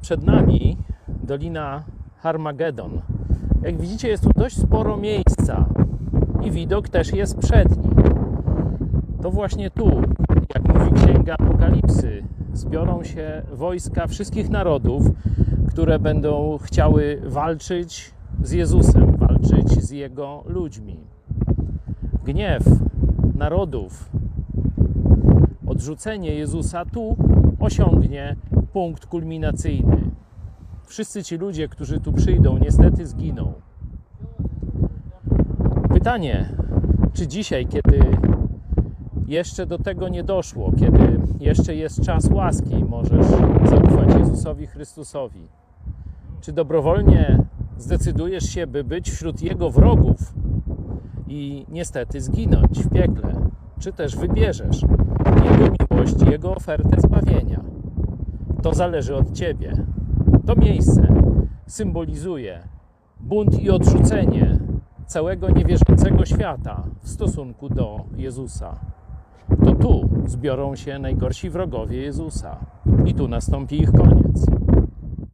Przed nami Dolina Harmagedon. Jak widzicie, jest tu dość sporo miejsca i widok też jest przedni. To właśnie tu, jak mówi Księga Apokalipsy, zbiorą się wojska wszystkich narodów, które będą chciały walczyć z Jezusem, walczyć z Jego ludźmi. Gniew narodów, odrzucenie Jezusa tu osiągnie punkt kulminacyjny. Wszyscy ci ludzie, którzy tu przyjdą, niestety zginą. Pytanie, czy dzisiaj, kiedy jeszcze do tego nie doszło, kiedy jeszcze jest czas łaski, możesz zaufać Jezusowi Chrystusowi? Czy dobrowolnie zdecydujesz się, by być wśród Jego wrogów i niestety zginąć w piekle? Czy też wybierzesz Jego miłość, Jego ofertę zbawienia? To zależy od Ciebie. To miejsce symbolizuje bunt i odrzucenie całego niewierzącego świata w stosunku do Jezusa. To tu zbiorą się najgorsi wrogowie Jezusa i tu nastąpi ich koniec.